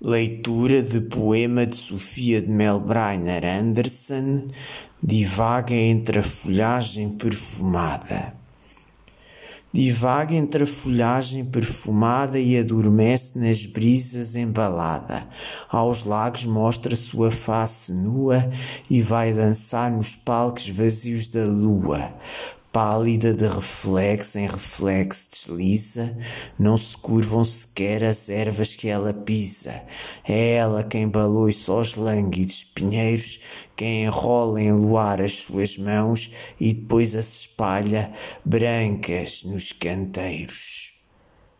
Leitura de poema de Sofia de Melbreiner Anderson, divaga entre a folhagem perfumada. Divaga entre a folhagem perfumada e adormece nas brisas embalada. Aos lagos mostra sua face nua e vai dançar nos palcos vazios da lua pálida de reflexo em reflexo desliza, não se curvam sequer as ervas que ela pisa. É ela quem baloi-se aos lânguidos pinheiros, quem enrola em luar as suas mãos e depois as espalha brancas nos canteiros.